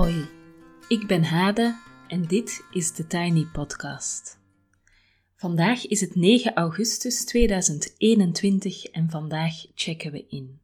Hoi, ik ben Hade en dit is de Tiny Podcast. Vandaag is het 9 augustus 2021 en vandaag checken we in.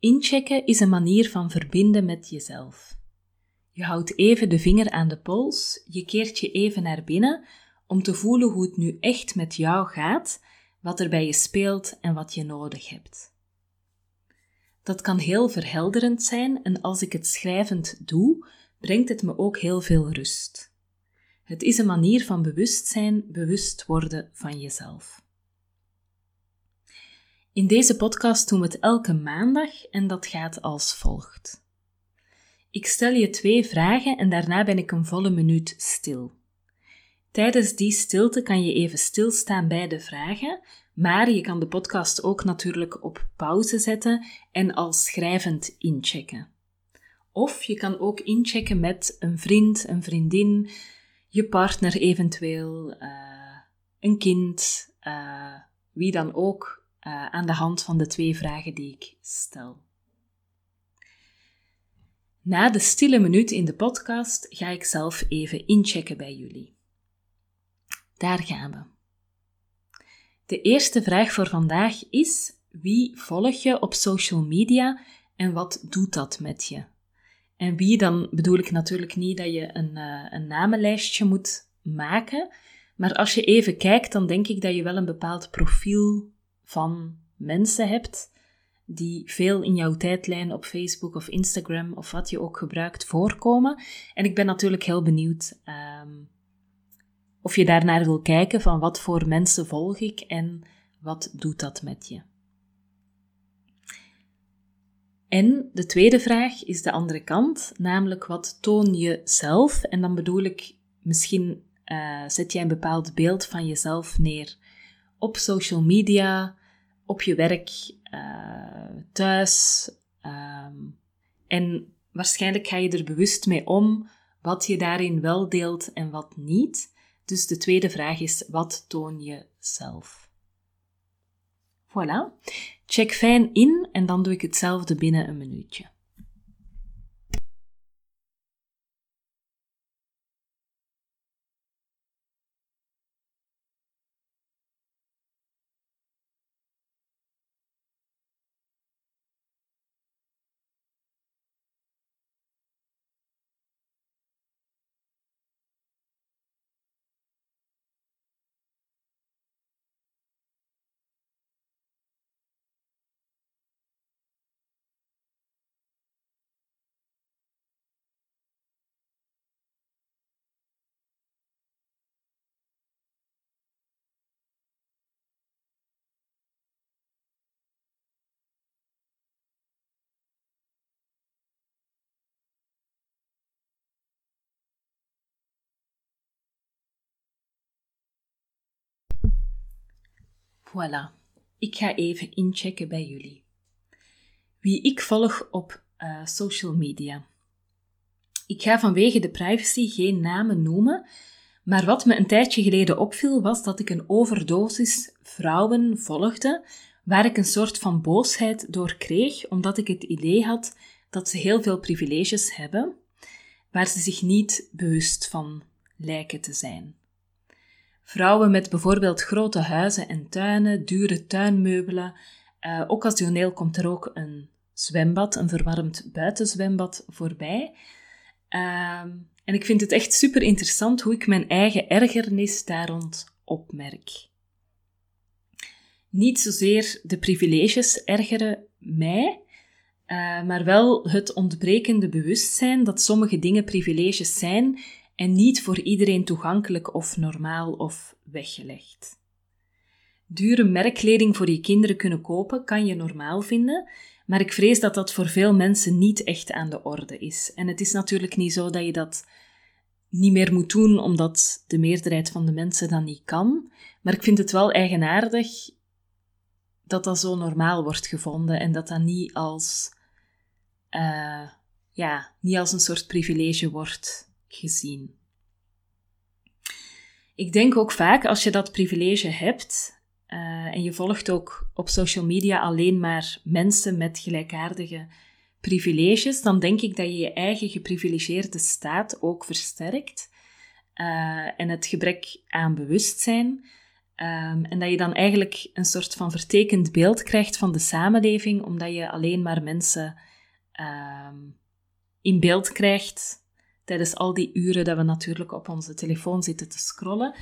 Inchecken is een manier van verbinden met jezelf. Je houdt even de vinger aan de pols, je keert je even naar binnen om te voelen hoe het nu echt met jou gaat, wat er bij je speelt en wat je nodig hebt. Dat kan heel verhelderend zijn en als ik het schrijvend doe, brengt het me ook heel veel rust. Het is een manier van bewustzijn, bewust worden van jezelf. In deze podcast doen we het elke maandag en dat gaat als volgt. Ik stel je twee vragen en daarna ben ik een volle minuut stil. Tijdens die stilte kan je even stilstaan bij de vragen, maar je kan de podcast ook natuurlijk op pauze zetten en als schrijvend inchecken. Of je kan ook inchecken met een vriend, een vriendin, je partner eventueel, uh, een kind, uh, wie dan ook, uh, aan de hand van de twee vragen die ik stel. Na de stille minuut in de podcast ga ik zelf even inchecken bij jullie. Daar gaan we. De eerste vraag voor vandaag is: wie volg je op social media en wat doet dat met je? En wie dan bedoel ik natuurlijk niet dat je een, uh, een namenlijstje moet maken, maar als je even kijkt, dan denk ik dat je wel een bepaald profiel van mensen hebt die veel in jouw tijdlijn op Facebook of Instagram of wat je ook gebruikt voorkomen. En ik ben natuurlijk heel benieuwd um, of je daarnaar wil kijken van wat voor mensen volg ik en wat doet dat met je. En de tweede vraag is de andere kant, namelijk wat toon je zelf? En dan bedoel ik, misschien uh, zet jij een bepaald beeld van jezelf neer op social media, op je werk, uh, thuis. Um, en waarschijnlijk ga je er bewust mee om wat je daarin wel deelt en wat niet. Dus de tweede vraag is: wat toon je zelf? Voilà. Check fijn in en dan doe ik hetzelfde binnen een minuutje. Voilà, ik ga even inchecken bij jullie. Wie ik volg op uh, social media. Ik ga vanwege de privacy geen namen noemen, maar wat me een tijdje geleden opviel was dat ik een overdosis vrouwen volgde, waar ik een soort van boosheid door kreeg, omdat ik het idee had dat ze heel veel privileges hebben, waar ze zich niet bewust van lijken te zijn. Vrouwen met bijvoorbeeld grote huizen en tuinen, dure tuinmeubelen. Uh, occasioneel komt er ook een zwembad, een verwarmd buitenzwembad voorbij. Uh, en ik vind het echt super interessant hoe ik mijn eigen ergernis daar rond opmerk. Niet zozeer de privileges ergeren mij, uh, maar wel het ontbrekende bewustzijn dat sommige dingen privileges zijn en niet voor iedereen toegankelijk of normaal of weggelegd. Dure merkkleding voor je kinderen kunnen kopen kan je normaal vinden, maar ik vrees dat dat voor veel mensen niet echt aan de orde is. En het is natuurlijk niet zo dat je dat niet meer moet doen omdat de meerderheid van de mensen dat niet kan, maar ik vind het wel eigenaardig dat dat zo normaal wordt gevonden en dat dat niet als, uh, ja, niet als een soort privilege wordt gezien. Ik denk ook vaak als je dat privilege hebt uh, en je volgt ook op social media alleen maar mensen met gelijkaardige privileges, dan denk ik dat je je eigen geprivilegeerde staat ook versterkt. Uh, en het gebrek aan bewustzijn. Um, en dat je dan eigenlijk een soort van vertekend beeld krijgt van de samenleving, omdat je alleen maar mensen um, in beeld krijgt tijdens al die uren dat we natuurlijk op onze telefoon zitten te scrollen.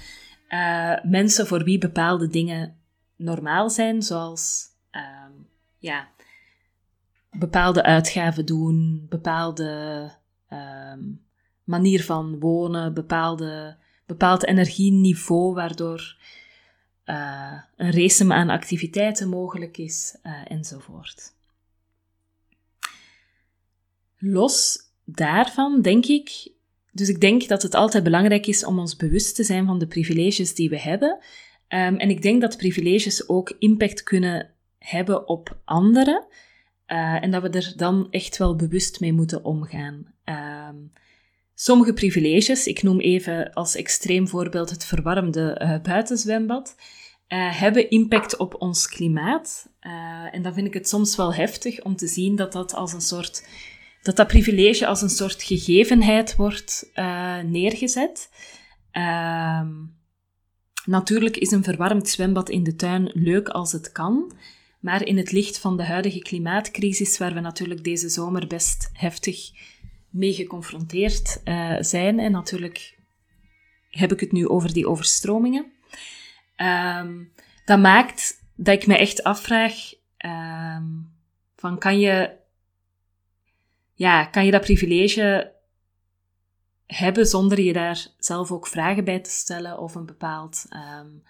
Uh, mensen voor wie bepaalde dingen normaal zijn, zoals um, ja, bepaalde uitgaven doen, bepaalde um, manier van wonen, bepaalde, bepaald energieniveau, waardoor uh, een race aan activiteiten mogelijk is, uh, enzovoort. Los daarvan denk ik, dus ik denk dat het altijd belangrijk is om ons bewust te zijn van de privileges die we hebben. Um, en ik denk dat privileges ook impact kunnen hebben op anderen. Uh, en dat we er dan echt wel bewust mee moeten omgaan. Um, sommige privileges, ik noem even als extreem voorbeeld het verwarmde uh, buitenzwembad, uh, hebben impact op ons klimaat. en dan vind ik het soms wel heftig om te zien dat dat als een soort dat dat privilege als een soort gegevenheid wordt uh, neergezet. Uh, natuurlijk is een verwarmd zwembad in de tuin leuk als het kan, maar in het licht van de huidige klimaatcrisis, waar we natuurlijk deze zomer best heftig mee geconfronteerd uh, zijn, en natuurlijk heb ik het nu over die overstromingen, um, dat maakt dat ik me echt afvraag ehm, van kan je ja, kan je dat privilege hebben zonder je daar zelf ook vragen bij te stellen of een bepaald um,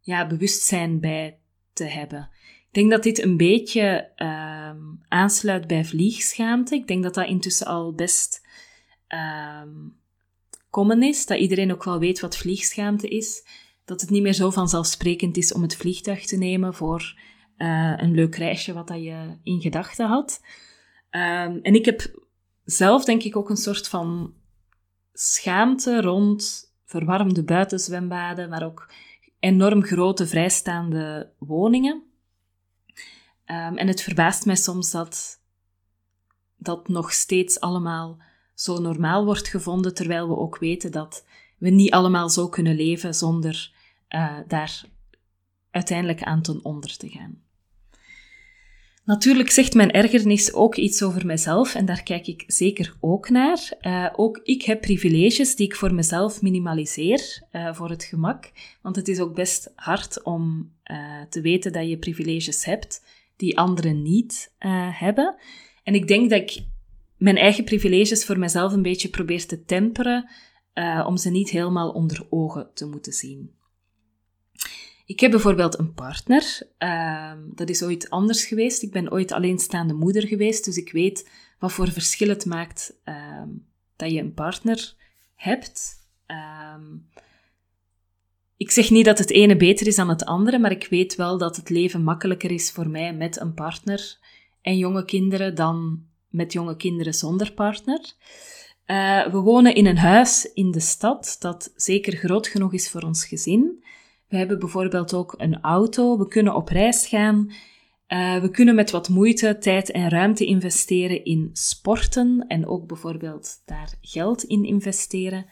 ja, bewustzijn bij te hebben. Ik denk dat dit een beetje um, aansluit bij vliegschaamte. Ik denk dat dat intussen al best um, common is, dat iedereen ook wel weet wat vliegschaamte is. Dat het niet meer zo vanzelfsprekend is om het vliegtuig te nemen voor uh, een leuk reisje wat dat je in gedachten had. Um, en ik heb zelf denk ik ook een soort van schaamte rond verwarmde buitenzwembaden, maar ook enorm grote vrijstaande woningen. Um, en het verbaast mij soms dat dat nog steeds allemaal zo normaal wordt gevonden, terwijl we ook weten dat we niet allemaal zo kunnen leven zonder uh, daar uiteindelijk aan ten onder te gaan. Natuurlijk zegt mijn ergernis ook iets over mezelf en daar kijk ik zeker ook naar. Uh, ook ik heb privileges die ik voor mezelf minimaliseer uh, voor het gemak, want het is ook best hard om uh, te weten dat je privileges hebt die anderen niet hebben. En ik denk dat ik mijn eigen privileges voor mezelf een beetje probeer te temperen om ze niet helemaal onder ogen te moeten zien. Ik heb bijvoorbeeld een partner. Uh, dat is ooit anders geweest. Ik ben ooit alleenstaande moeder geweest, dus ik weet wat voor verschil het maakt uh, dat je een partner hebt. Uh, ik zeg niet dat het ene beter is dan het andere, maar ik weet wel dat het leven makkelijker is voor mij met een partner en jonge kinderen dan met jonge kinderen zonder partner. Uh, we wonen in een huis in de stad dat zeker groot genoeg is voor ons gezin. We hebben bijvoorbeeld ook een auto. We kunnen op reis gaan. Uh, we kunnen met wat moeite, tijd en ruimte investeren in sporten en ook bijvoorbeeld daar geld in investeren.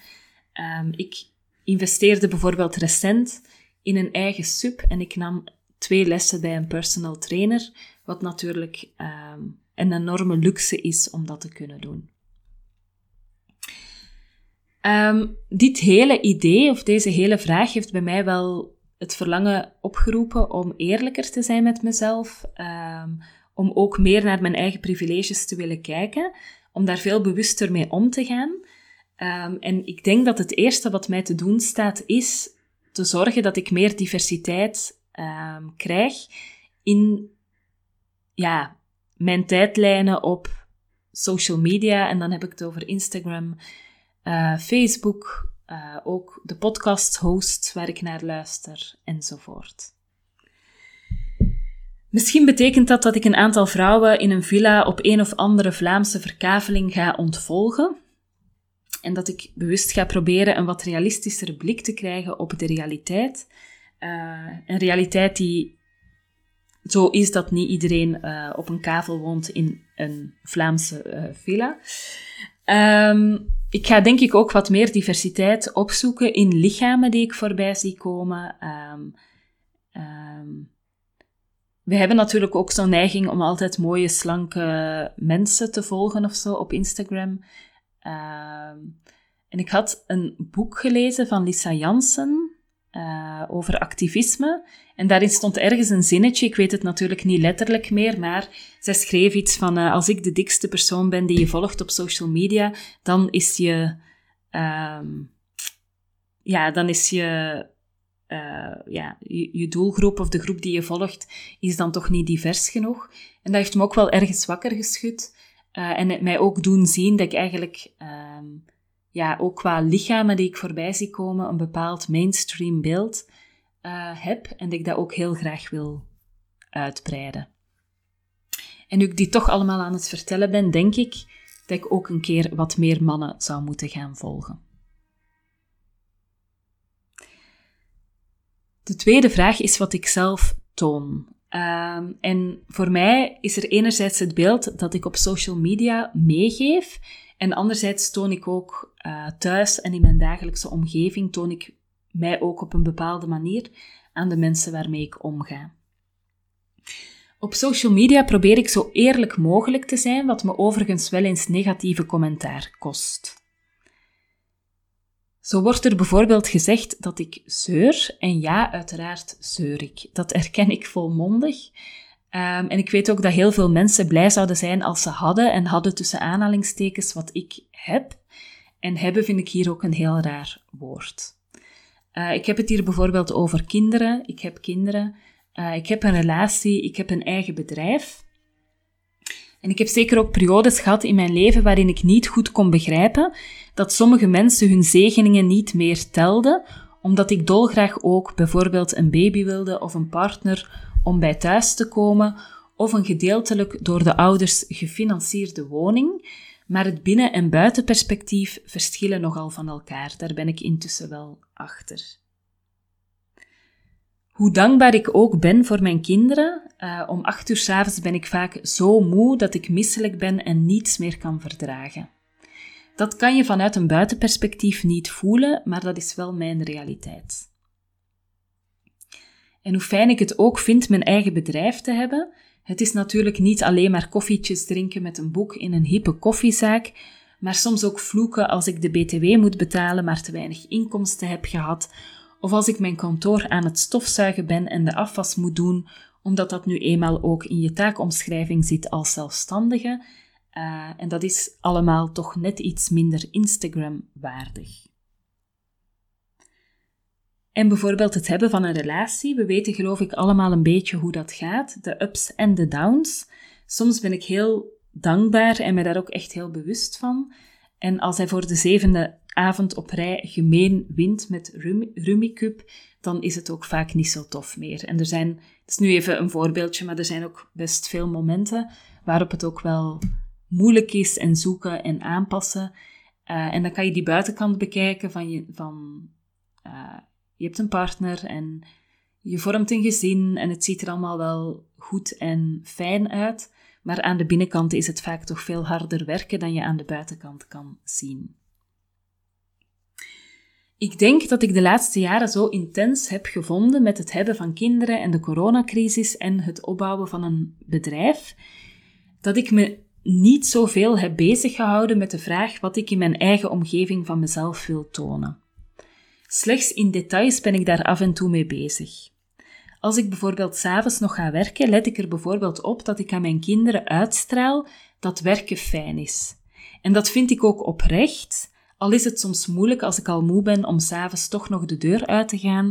Um, ik investeerde bijvoorbeeld recent in een eigen sub en ik nam twee lessen bij een personal trainer, wat natuurlijk um, een enorme luxe is om dat te kunnen doen. Um, dit hele idee of deze hele vraag heeft bij mij wel het verlangen opgeroepen om eerlijker te zijn met mezelf, um, om ook meer naar mijn eigen privileges te willen kijken, om daar veel bewuster mee om te gaan. Um, en ik denk dat het eerste wat mij te doen staat, is te zorgen dat ik meer diversiteit krijg in ja, mijn tijdlijnen op social media. En dan heb ik het over Instagram, uh, Facebook, uh, ook de podcast host waar ik naar luister enzovoort. Misschien betekent dat dat ik een aantal vrouwen in een villa op een of andere Vlaamse verkaveling ga ontvolgen. En dat ik bewust ga proberen een wat realistischere blik te krijgen op de realiteit. Uh, een realiteit die zo is dat niet iedereen op een kavel woont in een Vlaamse villa. Um, ik ga denk ik ook wat meer diversiteit opzoeken in lichamen die ik voorbij zie komen. Um, um, we hebben natuurlijk ook zo'n neiging om altijd mooie, slanke mensen te volgen of zo op Instagram. en ik had een boek gelezen van Lisa Jansen uh, over activisme. En daarin stond ergens een zinnetje, ik weet het natuurlijk niet letterlijk meer, maar zij schreef iets van: uh, Als ik de dikste persoon ben die je volgt op social media, dan is je. Um, ja, dan is je. Uh, ja, je, je, doelgroep of de groep die je volgt, is dan toch niet divers genoeg. En dat heeft me ook wel ergens wakker geschud. en het mij ook doen zien dat ik eigenlijk. Um, ja, ook qua lichamen die ik voorbij zie komen, een bepaald mainstream beeld uh, heb en dat ik dat ook heel graag wil uitbreiden. En nu ik die toch allemaal aan het vertellen ben, denk ik dat ik ook een keer wat meer mannen zou moeten gaan volgen. De tweede vraag is wat ik zelf toon. Um, en voor mij is er enerzijds het beeld dat ik op social media meegeef en anderzijds toon ik ook uh, thuis en in mijn dagelijkse omgeving, toon ik mij ook op een bepaalde manier aan de mensen waarmee ik omga. Op social media probeer ik zo eerlijk mogelijk te zijn, wat me overigens wel eens negatieve commentaar kost. Zo wordt er bijvoorbeeld gezegd dat ik zeur, en ja, uiteraard zeur ik. Dat erken ik volmondig. Um, en ik weet ook dat heel veel mensen blij zouden zijn als ze hadden en hadden tussen aanhalingstekens wat ik heb. En hebben vind ik hier ook een heel raar woord. Uh, ik heb het hier bijvoorbeeld over kinderen. Ik heb kinderen. Uh, ik heb een relatie. Ik heb een eigen bedrijf. En ik heb zeker ook periodes gehad in mijn leven waarin ik niet goed kon begrijpen dat sommige mensen hun zegeningen niet meer telden, omdat ik dolgraag ook bijvoorbeeld een baby wilde of een partner om bij thuis te komen of een gedeeltelijk door de ouders gefinancierde woning, maar het binnen- en buitenperspectief verschillen nogal van elkaar. Daar ben ik intussen wel achter. Hoe dankbaar ik ook ben voor mijn kinderen, uh, om acht uur s'avonds ben ik vaak zo moe dat ik misselijk ben en niets meer kan verdragen. Dat kan je vanuit een buitenperspectief niet voelen, maar dat is wel mijn realiteit. En hoe fijn ik het ook vind mijn eigen bedrijf te hebben. Het is natuurlijk niet alleen maar koffietjes drinken met een boek in een hippe koffiezaak, maar soms ook vloeken als ik de BTW moet betalen, maar te weinig inkomsten heb gehad, of als ik mijn kantoor aan het stofzuigen ben en de afwas moet doen, omdat dat nu eenmaal ook in je taakomschrijving zit als zelfstandige. Uh, en dat is allemaal toch net iets minder Instagram-waardig. En bijvoorbeeld het hebben van een relatie. We weten geloof ik allemaal een beetje hoe dat gaat, de ups en de downs. Soms ben ik heel dankbaar en me daar ook echt heel bewust van. En als hij voor de zevende avond op rij gemeen wint met Rummikub, dan is het ook vaak niet zo tof meer. En er zijn, het is nu even een voorbeeldje, maar er zijn ook best veel momenten waarop het ook wel moeilijk is en zoeken en aanpassen. Uh, en dan kan je die buitenkant bekijken van, je, van uh, je hebt een partner en je vormt een gezin en het ziet er allemaal wel goed en fijn uit. Maar aan de binnenkant is het vaak toch veel harder werken dan je aan de buitenkant kan zien. Ik denk dat ik de laatste jaren zo intens heb gevonden met het hebben van kinderen en de coronacrisis en het opbouwen van een bedrijf, dat ik me niet zoveel heb bezig gehouden met de vraag wat ik in mijn eigen omgeving van mezelf wil tonen. Slechts in details ben ik daar af en toe mee bezig. Als ik bijvoorbeeld s'avonds nog ga werken, let ik er bijvoorbeeld op dat ik aan mijn kinderen uitstraal dat werken fijn is. En dat vind ik ook oprecht, al is het soms moeilijk als ik al moe ben om s'avonds toch nog de deur uit te gaan.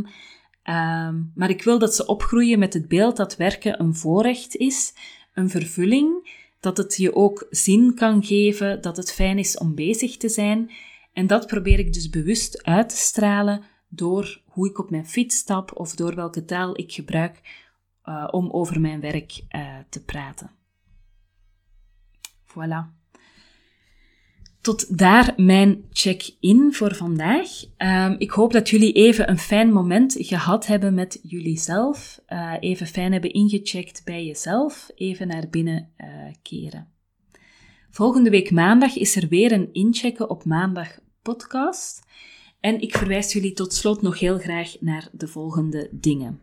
Uh, maar ik wil dat ze opgroeien met het beeld dat werken een voorrecht is, een vervulling, dat het je ook zin kan geven, dat het fijn is om bezig te zijn en dat probeer ik dus bewust uit te stralen door hoe ik op mijn fiets stap of door welke taal ik gebruik uh, om over mijn werk uh, te praten. Voilà. Tot daar mijn check-in voor vandaag. Um, ik hoop dat jullie even een fijn moment gehad hebben met jullie zelf. Uh, even fijn hebben ingecheckt bij jezelf. Even naar binnen keren. Volgende week maandag is er weer een inchecken op maandag podcast. En ik verwijs jullie tot slot nog heel graag naar de volgende dingen.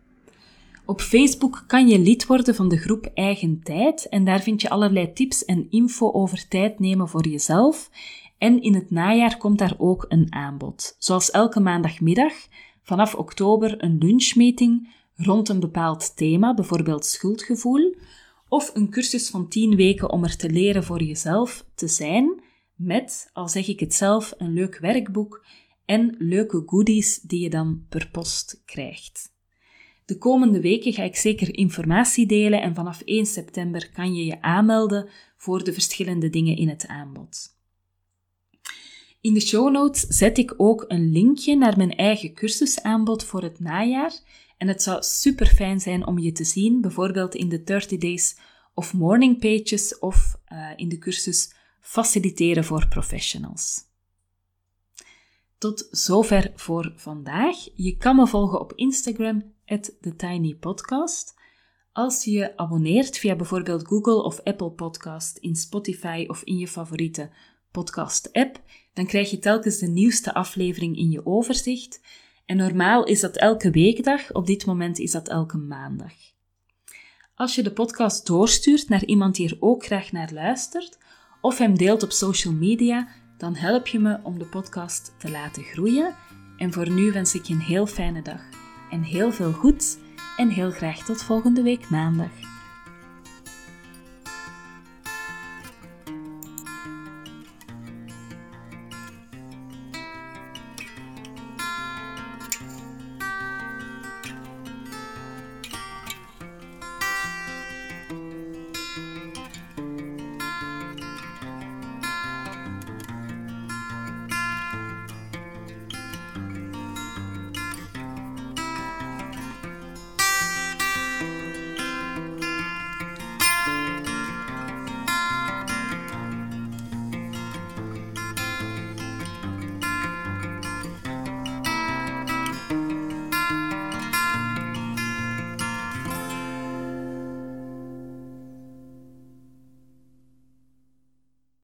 Op Facebook kan je lid worden van de groep Eigen Tijd en daar vind je allerlei tips en info over tijd nemen voor jezelf. En in het najaar komt daar ook een aanbod. Zoals elke maandagmiddag, vanaf oktober een lunchmeeting rond een bepaald thema, bijvoorbeeld schuldgevoel, of een cursus van 10 weken om er te leren voor jezelf te zijn, met, al zeg ik het zelf, een leuk werkboek en leuke goodies die je dan per post krijgt. De komende weken ga ik zeker informatie delen en vanaf 1 september kan je je aanmelden voor de verschillende dingen in het aanbod. In de show notes zet ik ook een linkje naar mijn eigen cursusaanbod voor het najaar. En het zou super fijn zijn om je te zien, bijvoorbeeld in de 30 Days of Morning Pages of uh, in de cursus Faciliteren voor Professionals. Tot zover voor vandaag. Je kan me volgen op Instagram, TheTinyPodcast. Als je abonneert via bijvoorbeeld Google of Apple Podcast, in Spotify of in je favoriete podcast-app, dan krijg je telkens de nieuwste aflevering in je overzicht. En normaal is dat elke weekdag, op dit moment is dat elke maandag. Als je de podcast doorstuurt naar iemand die er ook graag naar luistert, of hem deelt op social media, dan help je me om de podcast te laten groeien. En voor nu wens ik je een heel fijne dag en heel veel goeds en heel graag tot volgende week maandag.